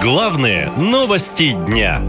Главные новости дня.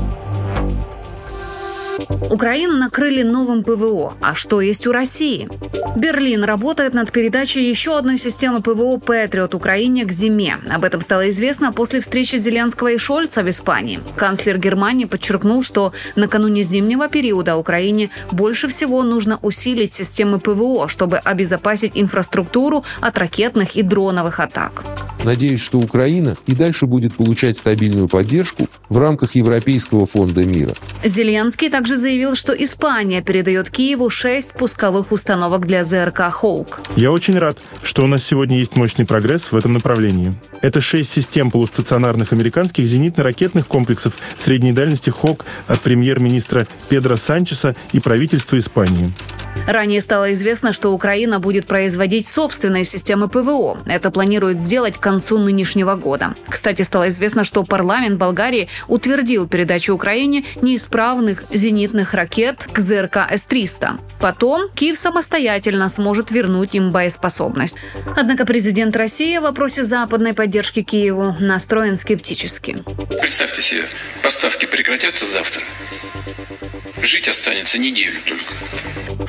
Украину накрыли новым ПВО. А что есть у России? Берлин работает над передачей еще одной системы ПВО «Патриот» Украине к зиме. Об этом стало известно после встречи Зеленского и Шольца в Испании. Канцлер Германии подчеркнул, что накануне зимнего периода Украине больше всего нужно усилить системы ПВО, чтобы обезопасить инфраструктуру от ракетных и дроновых атак. Надеюсь, что Украина и дальше будет получать стабильную поддержку в рамках Европейского фонда мира. Зеленский также заявил, что Испания передает Киеву шесть пусковых установок для ЗРК «Хоук». Я очень рад, что у нас сегодня есть мощный прогресс в этом направлении. Это шесть систем полустационарных американских зенитно-ракетных комплексов средней дальности «Хок» от премьер-министра Педро Санчеса и правительства Испании. Ранее стало известно, что Украина будет производить собственные системы ПВО. Это планирует сделать к концу нынешнего года. Кстати, стало известно, что парламент Болгарии утвердил передачу Украине неисправных зенитных ракет к ЗРК С-300. Потом Киев самостоятельно сможет вернуть им боеспособность. Однако президент России в вопросе западной поддержки Киеву настроен скептически. Представьте себе, поставки прекратятся завтра. Жить останется неделю только.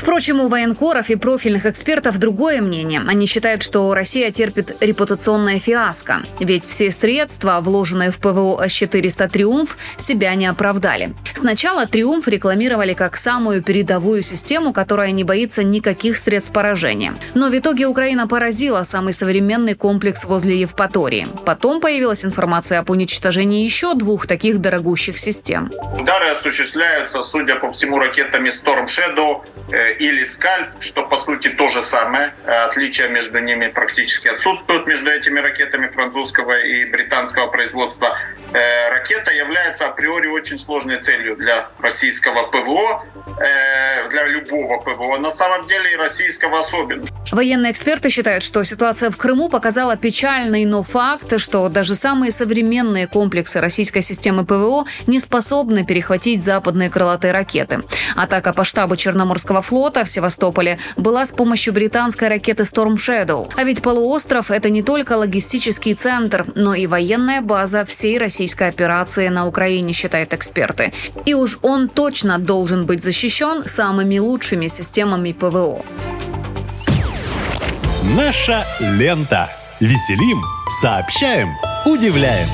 Впрочем, у военкоров и профильных экспертов другое мнение. Они считают, что Россия терпит репутационное фиаско. Ведь все средства, вложенные в ПВО С-400 «Триумф», себя не оправдали. Сначала «Триумф» рекламировали как самую передовую систему, которая не боится никаких средств поражения. Но в итоге Украина поразила самый современный комплекс возле Евпатории. Потом появилась информация об уничтожении еще двух таких дорогущих систем. Удары осуществляются, судя по всему, ракетами Storm Shadow э, или Скальп, что по сути то же самое. Э, отличия между ними практически отсутствуют между этими ракетами французского и британского производства. Э, ракета является априори очень сложной целью для российского ПВО, любого ПВО на самом деле и российского особенно. Военные эксперты считают, что ситуация в Крыму показала печальный, но факт, что даже самые современные комплексы российской системы ПВО не способны перехватить западные крылатые ракеты. Атака по штабу Черноморского флота в Севастополе была с помощью британской ракеты Storm Shadow. А ведь полуостров – это не только логистический центр, но и военная база всей российской операции на Украине, считают эксперты. И уж он точно должен быть защищен самыми лучшими системами ПВО. Наша лента. Веселим, сообщаем, удивляем.